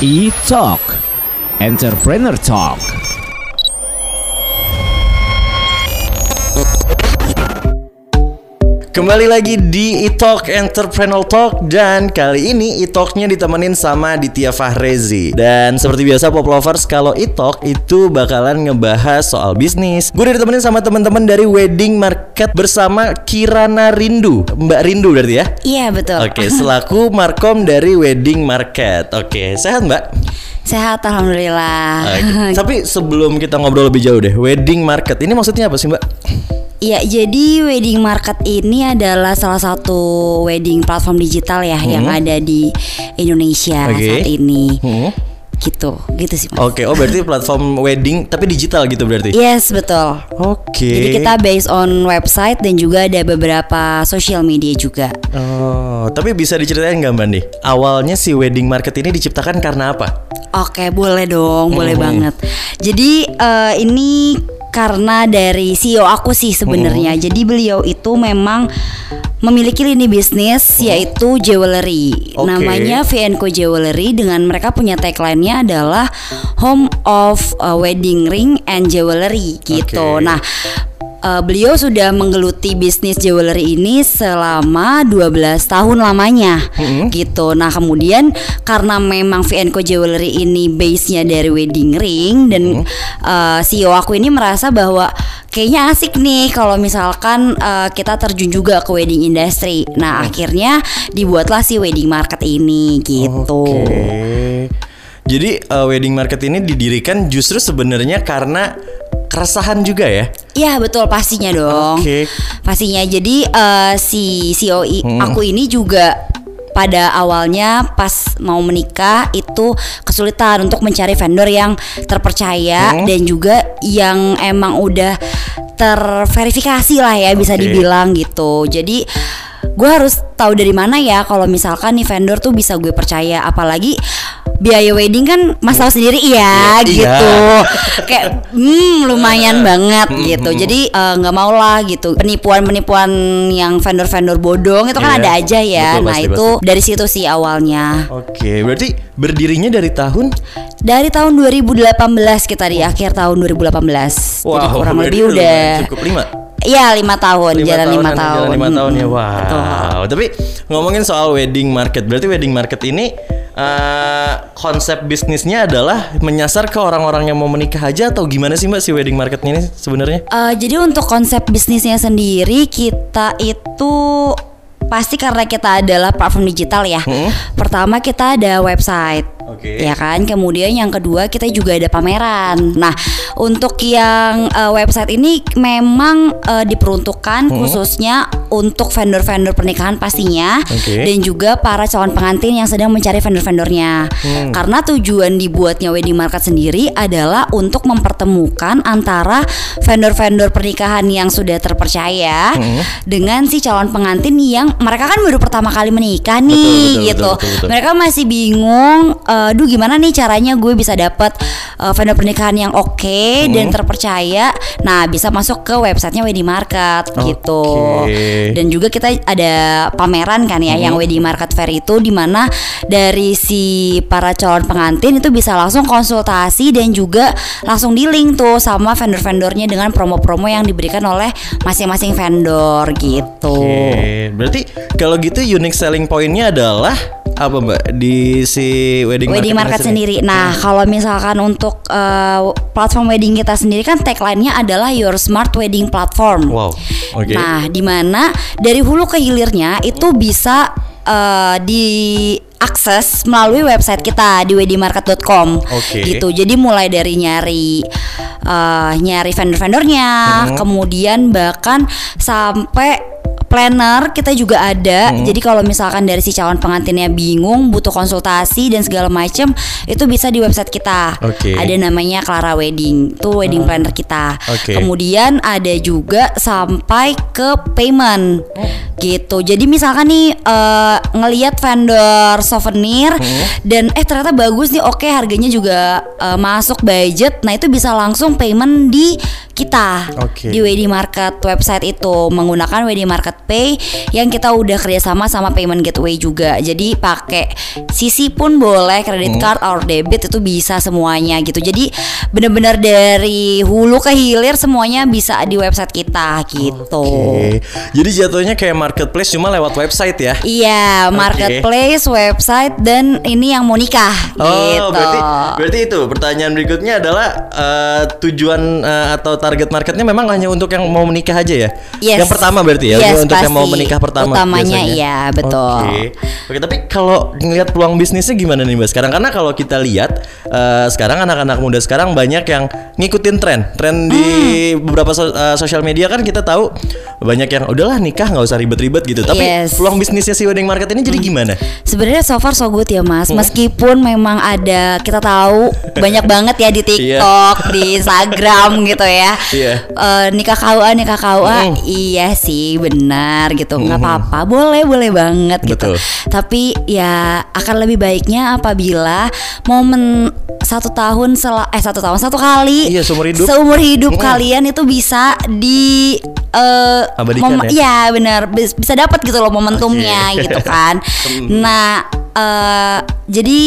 E-Talk Entrepreneur Talk Kembali lagi di e-talk Entrepreneur Talk Dan kali ini e-talknya ditemenin sama Ditya Fahrezi Dan seperti biasa Pop Lovers kalau e-talk itu bakalan ngebahas soal bisnis Gue udah ditemenin sama teman-teman dari Wedding Market bersama Kirana Rindu Mbak Rindu berarti ya? Iya betul. Oke, selaku Markom dari Wedding Market Oke, sehat mbak? Sehat alhamdulillah. Oke. Tapi sebelum kita ngobrol lebih jauh deh Wedding Market ini maksudnya apa sih mbak? Iya, jadi wedding market ini adalah salah satu wedding platform digital ya yang ada di Indonesia Oke. saat ini. Hmm. Gitu, gitu sih mas. Oke, oh berarti platform wedding tapi digital gitu berarti? Yes betul. Oke. Jadi kita based on website dan juga ada beberapa social media juga. Oh, tapi bisa diceritain nggak Mbak nih? Awalnya si wedding market ini diciptakan karena apa? Oke, boleh dong, boleh Hmm. banget. Jadi eh, ini karena dari CEO aku sih sebenarnya. Hmm. Jadi beliau itu memang memiliki lini bisnis yaitu jewelry. Hmm. Oke. Namanya VNco Jewelry dengan mereka punya tagline-nya adalah Home of uh, Wedding Ring and Jewelry gitu. Oke. Nah, Uh, beliau sudah menggeluti bisnis jewelry ini selama 12 tahun lamanya gitu. Nah, kemudian karena memang VNco Jewelry ini base-nya dari wedding ring dan uh, CEO aku ini merasa bahwa kayaknya asik nih kalau misalkan uh, kita terjun juga ke wedding industry. Nah, akhirnya dibuatlah si wedding market ini gitu. Oke. Jadi uh, wedding market ini didirikan justru sebenarnya karena keresahan juga ya? Iya betul pastinya dong. Oke. Pastinya. Jadi eh, si CEO Hmm. aku ini juga pada awalnya pas mau menikah itu kesulitan untuk mencari vendor yang terpercaya Hmm. dan juga yang emang udah terverifikasi lah ya bisa Oke. dibilang gitu. Jadi gue harus tahu dari mana ya kalau misalkan nih vendor tuh bisa gue percaya apalagi biaya wedding kan mas tahu sendiri Iya, ya gitu iya. kayak hmm lumayan banget gitu hmm. jadi eh, nggak mau lah gitu penipuan penipuan yang vendor vendor bodong itu kan Iya, ada aja ya betul, nah pasti, itu dari situ sih awalnya Oke, berarti berdirinya dari tahun dari tahun 2018 kita di akhir tahun 2018 jadi kurang lebih udah cukup lima. Iya lima tahun, jalan lima tahun. Jalan lima tahun ya. Betul. wow. Tapi ngomongin soal wedding market, berarti wedding market ini eh, konsep bisnisnya adalah menyasar ke orang-orang yang mau menikah aja atau gimana sih mbak si wedding market ini sebenarnya? Eh, jadi untuk konsep bisnisnya sendiri kita itu pasti karena kita adalah platform digital ya. Hmm. Pertama kita ada website. Oke. Ya kan, kemudian yang kedua kita juga ada pameran. Nah, untuk yang eh, website ini memang eh, diperuntukkan khususnya untuk vendor-vendor pernikahan pastinya, Oke. dan juga para calon pengantin yang sedang mencari vendor-vendornya. Karena tujuan dibuatnya wedding market sendiri adalah untuk mempertemukan antara vendor-vendor pernikahan yang sudah terpercaya dengan si calon pengantin yang mereka kan baru pertama kali menikah nih betul, gitu. betul, betul. Mereka masih bingung, eh, duh gimana nih caranya gue bisa dapat eh, vendor pernikahan yang oke Hmm. dan terpercaya. Nah, bisa masuk ke websitenya wedding market gitu. Oke. Dan juga kita ada pameran kan ya yang wedding market fair itu di mana dari si para calon pengantin itu bisa langsung konsultasi dan juga langsung di link tuh sama vendor-vendornya dengan promo-promo yang diberikan oleh masing-masing vendor gitu. Oke, berarti kalau gitu unique selling pointnya adalah apa mbak di si wedding, Wedding market, market sendiri. Nah, kalau misalkan untuk eh, platform wedding kita sendiri kan tagline-nya adalah Your Smart Wedding Platform. Wow, oke. Nah, di mana dari hulu ke hilirnya itu bisa eh, diakses melalui website kita di weddingmarket.com. Oke. Gitu. Jadi mulai dari nyari eh, nyari vendor-vendornya, Hmm. kemudian bahkan sampai planner kita juga ada. Hmm. Jadi kalau misalkan dari si calon pengantinnya bingung, butuh konsultasi dan segala macam, itu bisa di website kita. Oke. Ah. Ada namanya Clara Wedding, itu wedding planner kita. Oke. Kemudian ada juga sampai ke payment. Gitu. Jadi misalkan nih eh, ngelihat vendor souvenir Hmm. dan eh ternyata bagus nih, oke harganya juga eh, masuk budget. Nah, itu bisa langsung payment di kita Oke. di Wedding Market website itu menggunakan Wedding Market Pay yang kita udah kerjasama sama payment gateway juga. Jadi pakai CC pun boleh, kredit Hmm. card or debit itu bisa semuanya gitu. Jadi bener-bener dari hulu ke hilir semuanya bisa di website kita gitu. Oke. Jadi jatuhnya kayak marketplace cuma lewat website ya. Iya, marketplace, website dan ini yang mau nikah Oh, gitu. berarti berarti itu pertanyaan berikutnya adalah eh, tujuan eh, atau target marketnya memang hanya untuk yang mau menikah aja ya? Yes. Yang pertama berarti ya, Yes, untuk yang mau menikah pertama Utamanya biasanya. iya, betul. Oke. Oke, tapi kalau ngelihat peluang bisnisnya gimana nih Mbak sekarang? Karena kalau kita lihat eh, sekarang anak-anak muda sekarang banyak yang ngikutin tren. Tren di Hmm. beberapa so- eh, sosial media kan kita tahu banyak yang udahlah nikah nggak usah ribet-ribet gitu. Tapi Yes. peluang bisnisnya si wedding market ini jadi gimana? Sebenarnya so far so good ya Hmm. Mas. Meskipun memang ada kita tahu banyak banget ya di TikTok, di Instagram gitu ya. Iya. Eh, nikah KUA, nikah KUA. Mm. Iya sih, benar gitu. nggak apa-apa. Boleh, boleh banget gitu. Betul. Tapi ya akan lebih baiknya apabila momen satu tahun sel eh satu tahun satu kali Iya, seumur hidup. seumur hidup Mm. kalian itu bisa di eh Abadikan ya? Iya benar Bis- bisa dapat gitu loh momentumnya Oke. gitu kan. nah eh jadi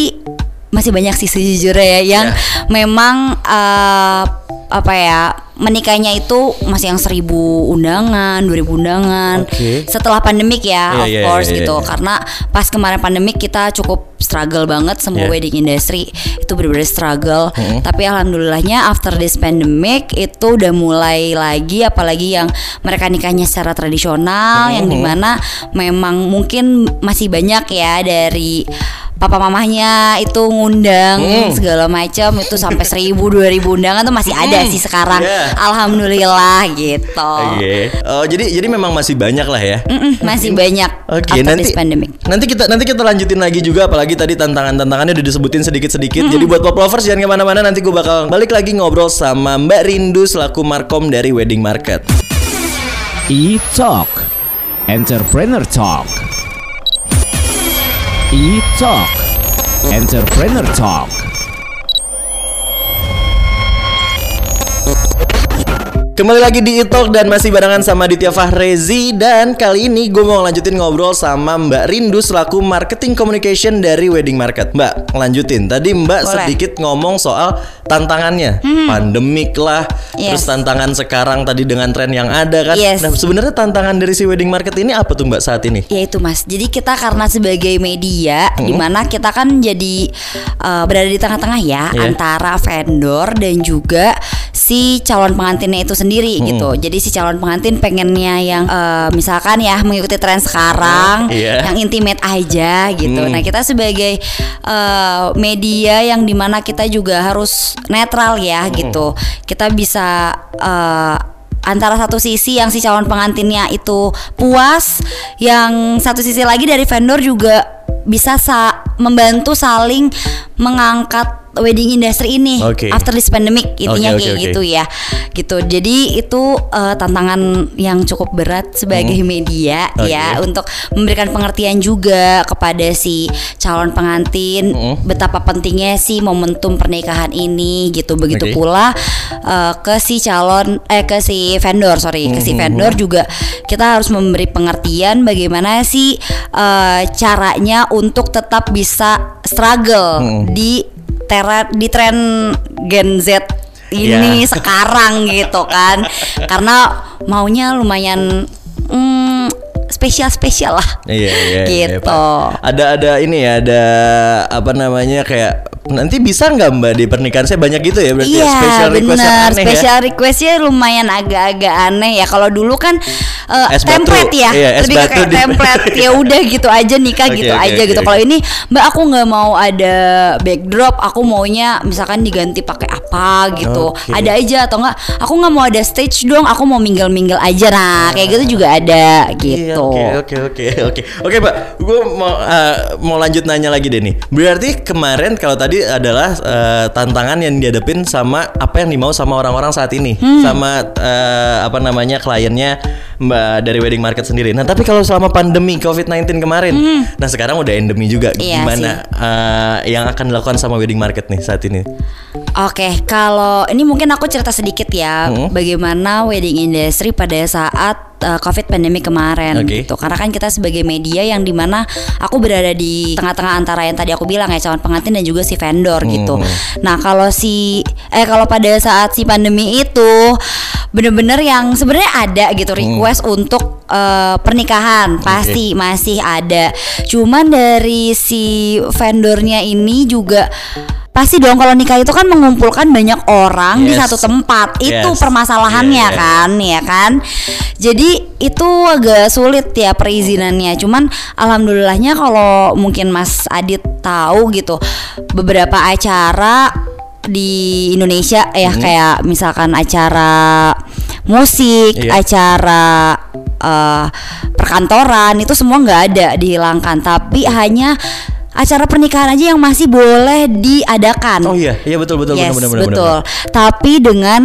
masih banyak sih sejujurnya ya yang Ya. memang eh apa ya menikahnya itu masih yang seribu undangan, dua ribu undangan. Oke. Setelah pandemik ya, Iya, of iya, course iya, gitu. iya. Karena pas kemarin pandemik kita cukup struggle banget semua Iya. wedding industry itu benar-benar struggle. Tapi alhamdulillahnya after this pandemic itu udah mulai lagi apalagi yang mereka nikahnya secara tradisional yang di mana memang mungkin masih banyak ya dari papa mamahnya itu ngundang Hmm. segala macam itu sampai seribu dua ribu undangan tuh masih ada sih sekarang Iya. alhamdulillah gitu Oke. Oh, jadi jadi memang masih banyak lah ya. Mm-mm, masih banyak Oke, after nanti this pandemic nanti kita nanti kita lanjutin lagi juga apalagi tadi tantangan-tantangannya udah disebutin sedikit-sedikit. Jadi buat pop lovers jangan ke mana-mana nanti gue bakal balik lagi ngobrol sama Mbak Rindu selaku markom dari Wedding Market. E-Talk Entrepreneur Talk E-Talk Entrepreneur Talk Kembali lagi di Italk dan masih barengan sama Ditya Fahrezi dan kali ini gue mau lanjutin ngobrol sama Mbak Rindu selaku marketing communication dari Wedding Market. Mbak, lanjutin. Tadi Mbak Boleh. sedikit ngomong soal tantangannya, pandemik lah, Yes. terus tantangan sekarang tadi dengan tren yang ada kan. Yes. Nah, sebenarnya tantangan dari si Wedding Market ini apa tuh Mbak saat ini? Ya itu mas. Jadi kita karena sebagai media, di mana kita kan jadi uh, berada di tengah-tengah ya Iya. antara vendor dan juga si calon pengantinnya itu sendiri gitu. Jadi si calon pengantin pengennya yang uh, misalkan ya mengikuti tren sekarang, Iya. yang intimate aja gitu. Hmm. Nah kita sebagai uh, media yang di mana kita juga harus netral ya gitu. Kita bisa uh, antara satu sisi yang si calon pengantinnya itu puas, yang satu sisi lagi dari vendor juga bisa sa membantu saling mengangkat wedding industry ini Oke. after this pandemic intinya Oke, oke, kayak oke. gitu ya gitu jadi itu eh, tantangan yang cukup berat sebagai media Oke. ya untuk memberikan pengertian juga kepada si calon pengantin Mm. betapa pentingnya sih momentum pernikahan ini gitu begitu Oke. pula eh, ke si calon eh ke si vendor sorry ke si vendor juga kita harus memberi pengertian bagaimana sih eh, caranya untuk tetap bisa struggle di tera di tren Gen Z ini Ya. sekarang gitu kan karena maunya lumayan hmm, spesial spesial lah Iya, iya, iya, gitu Pak. Ada ada ini ya, ada apa namanya kayak nanti bisa nggak Mbak di pernikahan saya banyak gitu ya berarti ya, Iya special request yang aneh ya? special requestnya lumayan agak-agak aneh ya. Kalau dulu kan Es batu. template ya. Iya, lebih batu kayak di- template. Ya udah gitu aja nikah Oke, gitu oke, aja oke, gitu. oke. kalau ini mbak aku nggak mau ada backdrop. Aku maunya misalkan diganti pakai apa gitu. Oke. ada aja atau enggak aku nggak mau ada stage dong. Aku mau minggel-minggel aja. Nah kayak gitu juga ada Iya, gitu. Oke oke oke oke. Oke Mbak, gue mau eh, mau lanjut nanya lagi deh nih. Berarti kemarin kalau tadi adalah eh, tantangan yang dihadapin sama apa yang dimau sama orang-orang saat ini, Hmm. sama eh, apa namanya kliennya Mbak dari wedding market sendiri. Nah tapi kalau selama pandemi COVID-19 kemarin, nah sekarang udah endemi juga. Hmm. Iya Gimana eh, yang akan dilakukan sama wedding market nih saat ini? Oke, kalau ini mungkin aku cerita sedikit ya Hmm. bagaimana wedding industry pada saat uh, COVID pandemi kemarin Oke. gitu. Karena kan kita sebagai media yang di mana aku berada di tengah-tengah antara yang tadi aku bilang ya calon pengantin dan juga si vendor gitu. Hmm. Nah kalau si eh kalau pada saat si pandemi itu bener-bener yang sebenarnya ada gitu Hmm. request untuk eh, pernikahan pasti masih ada. Cuman dari si vendornya ini juga pasti dong kalau nikah itu kan mengumpulkan banyak orang di Yes. satu tempat. Itu Yes. permasalahannya Yeah, yeah. kan, ya kan. Jadi itu agak sulit ya perizinannya. Cuman alhamdulillahnya kalau mungkin Mas Adit tahu gitu beberapa acara di Indonesia ya kayak misalkan acara musik, Iya. acara eh, perkantoran itu semua nggak ada dihilangkan, tapi hanya acara pernikahan aja yang masih boleh diadakan. Oh iya, iya betul betul yes, benar benar benar. betul. Tapi dengan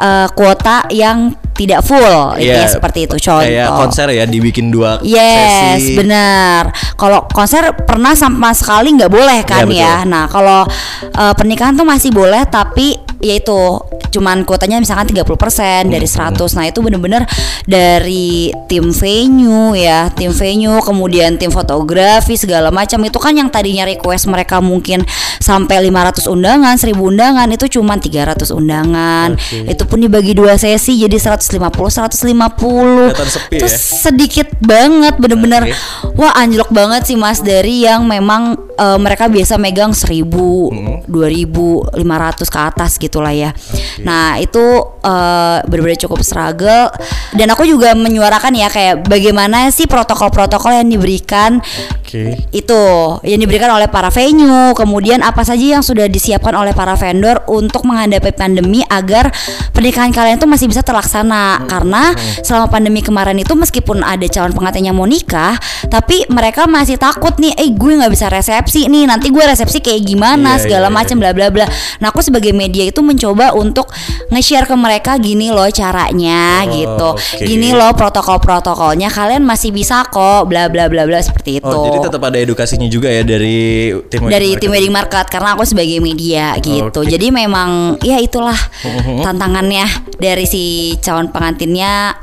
eh, kuota yang tidak full, Iya, intinya seperti itu contoh. Kayak konser ya dibikin dua Yes, sesi. benar. Kalau konser pernah sama sekali nggak boleh kan Iya, ya. betul. Nah, kalau eh, pernikahan tuh masih boleh tapi yaitu cuman kuotanya misalkan 30% dari Hmm, 100. Nah, itu bener-bener dari tim venue ya, tim venue, kemudian tim fotografi segala macam itu kan yang tadinya request mereka mungkin sampai 500 undangan, 1000 undangan itu cuman 300 undangan. Oke. Itu pun dibagi dua sesi jadi 150 150. Kelihatan sepi Itu ya. sedikit banget bener-bener Oke. wah anjlok banget sih Mas dari yang memang eh, mereka biasa megang 1000, Hmm. 2000, 500 ke atas gitulah ya. Nah, itu eh, bener-bener cukup struggle dan aku juga menyuarakan ya kayak bagaimana sih protokol-protokol yang diberikan Oke. itu yang diberikan oleh para venue, kemudian apa saja yang sudah disiapkan oleh para vendor untuk menghadapi pandemi agar pernikahan kalian itu masih bisa terlaksana. Karena selama pandemi kemarin itu meskipun ada calon pengantin yang mau nikah, tapi mereka masih takut nih, eh gue nggak bisa resepsi nih, nanti gue resepsi kayak gimana Iya, segala iya, macam bla bla bla. Nah aku sebagai media itu mencoba untuk nge-share ke mereka gini loh caranya Oh, gitu, oke. gini loh protokol-protokolnya, kalian masih bisa kok bla bla bla bla seperti itu Oh, jadi tetap ada edukasinya juga ya dari tim dari marketing. tim wedding market karena aku sebagai media gitu. Oke. Jadi memang ya itulah tantangannya dari si calon pengantinnya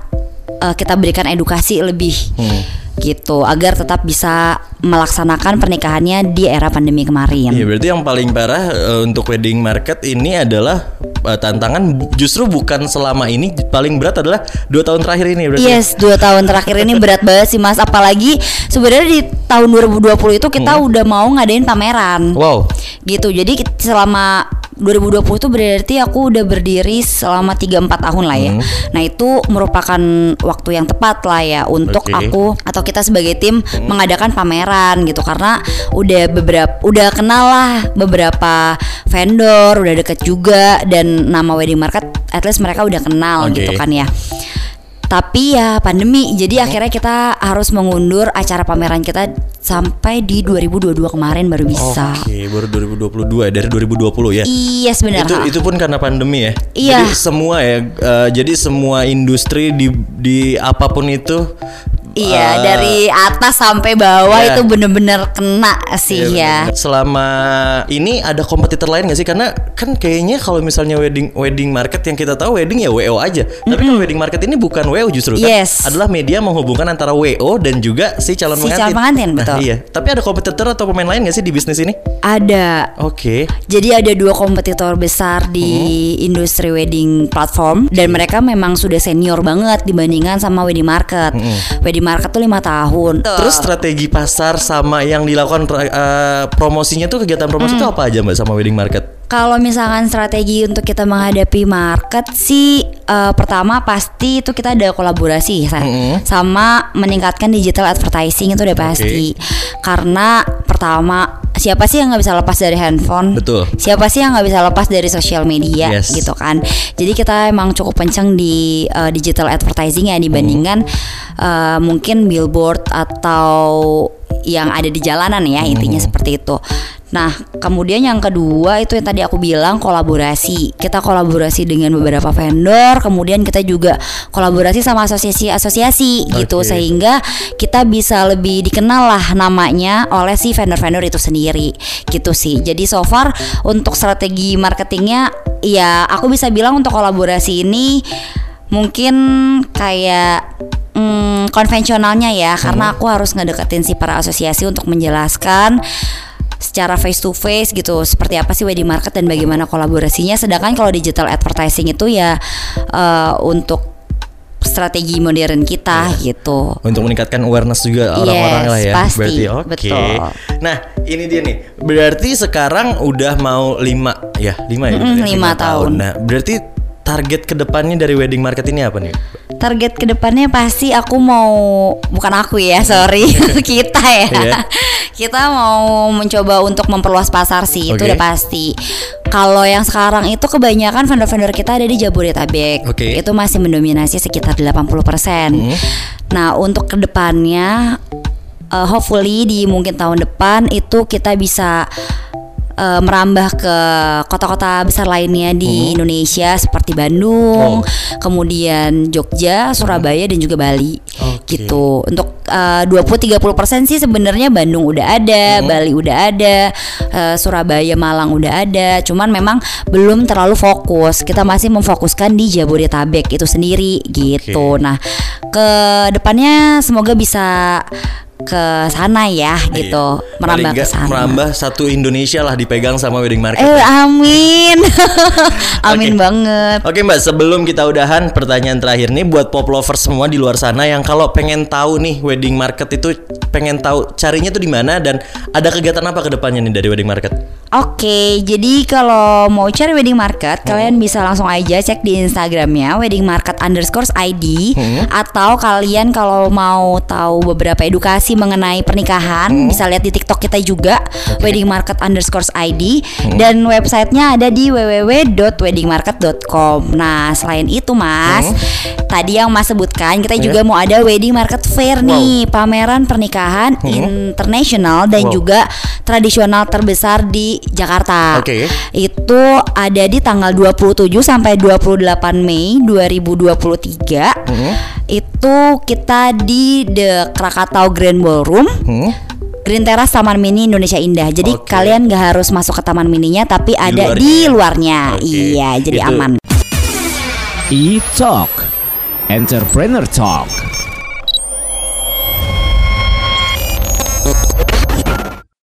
eh, kita berikan edukasi lebih Hmm. Gitu agar tetap bisa melaksanakan pernikahannya di era pandemi kemarin. Iya berarti yang paling parah eh, untuk wedding market ini adalah eh, tantangan justru bukan selama ini paling berat adalah dua tahun terakhir ini berarti. ya? Yes, dua tahun terakhir ini berat banget sih mas. Apalagi sebenarnya di tahun 2020 itu kita Hmm. udah mau ngadain pameran. Wow. gitu jadi selama 2020 itu berarti aku udah berdiri selama 3-4 tahun lah ya Hmm. nah itu merupakan waktu yang tepat lah ya untuk. Hmm. aku atau kita sebagai tim mengadakan pameran gitu karena udah beberapa udah kenal lah beberapa vendor udah deket juga dan nama wedding market at least mereka udah kenal Oke. gitu kan ya tapi ya pandemi jadi akhirnya kita harus mengundur acara pameran kita sampai di 2022 kemarin baru bisa Oke, baru 2022 ya, dari 2020 ya. Iya benar. Itu Ha. itu pun karena pandemi ya. Iya. Jadi semua ya eh, jadi semua industri di di apa pun itu Iya eh, dari atas sampai bawah iya. itu bener-bener kena sih Iya, ya. bener. Selama ini ada kompetitor lain gak sih? Karena kan kayaknya kalau misalnya wedding wedding market yang kita tahu wedding ya WO aja. Tapi kalau wedding market ini bukan WO justru kan Yes. adalah media menghubungkan antara WO dan juga si calon Si pengantin. calon pengantin, Nah, betul. iya. Tapi ada kompetitor atau pemain lain gak sih di bisnis ini? Ada. Oke. Jadi ada dua kompetitor besar di Hmm. industri wedding platform dan mereka memang sudah senior banget dibandingkan sama wedding market. Wedding market tuh lima tahun. Hmm. Terus strategi pasar sama yang dilakukan eh, promosinya tuh kegiatan promosi Hmm. itu apa aja Mbak sama wedding market? Kalau misalkan strategi untuk kita menghadapi market sih eh, pertama pasti itu kita ada kolaborasi Sa- Mm-mm. sama meningkatkan digital advertising itu udah pasti. Karena pertama siapa sih yang nggak bisa lepas dari handphone? Betul. Siapa sih yang nggak bisa lepas dari sosial media Yes. gitu kan? Jadi kita emang cukup kenceng di eh, digital advertising ya dibandingkan eh, mungkin billboard atau yang ada di jalanan ya intinya seperti itu. Nah, kemudian yang kedua itu yang tadi aku bilang kolaborasi. Kita kolaborasi dengan beberapa vendor, kemudian kita juga kolaborasi sama asosiasi-asosiasi gitu Oke. sehingga kita bisa lebih dikenal lah namanya oleh si vendor-vendor itu sendiri gitu sih. Jadi so far untuk strategi marketingnya ya aku bisa bilang untuk kolaborasi ini mungkin kayak mm, konvensionalnya ya, karena aku harus ngedeketin si para asosiasi untuk menjelaskan secara face to face gitu seperti apa sih wedding market dan bagaimana kolaborasinya sedangkan kalau digital advertising itu ya eh, untuk strategi modern kita gitu Untuk meningkatkan awareness juga orang-orang Yes, lah ya. pasti, Berarti oke. betul. Nah, ini dia nih. Berarti sekarang udah mau lima ya, lima ya. Mm-mm, berarti lima tahun. Nah, berarti target ke depannya dari wedding market ini apa nih? Target ke depannya pasti aku mau bukan aku ya sorry kita ya Iya. kita mau mencoba untuk memperluas pasar sih itu Oke. udah pasti kalau yang sekarang itu kebanyakan vendor-vendor kita ada di Jabodetabek Oke. itu masih mendominasi sekitar 80% nah untuk ke depannya uh, hopefully di mungkin tahun depan itu kita bisa uh, merambah ke kota-kota besar lainnya di Indonesia seperti Bandung, Oh. kemudian Jogja, Surabaya dan juga Bali. Oke. Gitu. Untuk uh, 20-30% sih sebenarnya Bandung udah ada, Bali udah ada, uh, Surabaya, Malang udah ada. Cuman memang belum terlalu fokus. Kita masih memfokuskan di Jabodetabek itu sendiri gitu. Oke. Nah, ke depannya semoga bisa ke sana ya gitu, Iya. merambah Paling ke sana. Merambah satu Indonesia lah dipegang sama wedding market. Eh amin Amin Oke. banget Oke mbak, sebelum kita udahan pertanyaan terakhir nih buat pop lovers semua di luar sana yang kalau pengen tahu nih wedding market itu pengen tahu carinya tuh di mana dan ada kegiatan apa ke depannya nih dari wedding market? Oke, jadi kalau mau cari wedding market, kalian bisa langsung aja cek di Instagramnya wedding market underscore ID atau kalian kalau mau tahu beberapa edukasi mengenai pernikahan bisa lihat di TikTok kita juga wedding market underscore ID dan websitenya ada di www.weddingmarket.com. Nah, selain itu Mas, tadi yang Mas sebutkan kita juga mau ada wedding market fair nih, pameran pernikahan internasional dan Wow. juga tradisional terbesar di Jakarta. Oke. Itu ada di tanggal 27 sampai 28 Mei 2023. Itu kita di The Krakatau Grand Ballroom. Hmm? Green Terrace Taman Mini Indonesia Indah. Jadi Oke. kalian nggak harus masuk ke taman mininya tapi ada luarnya di ya? luarnya. Oke. Iya, jadi Itu- aman. E-Talk Entrepreneur Talk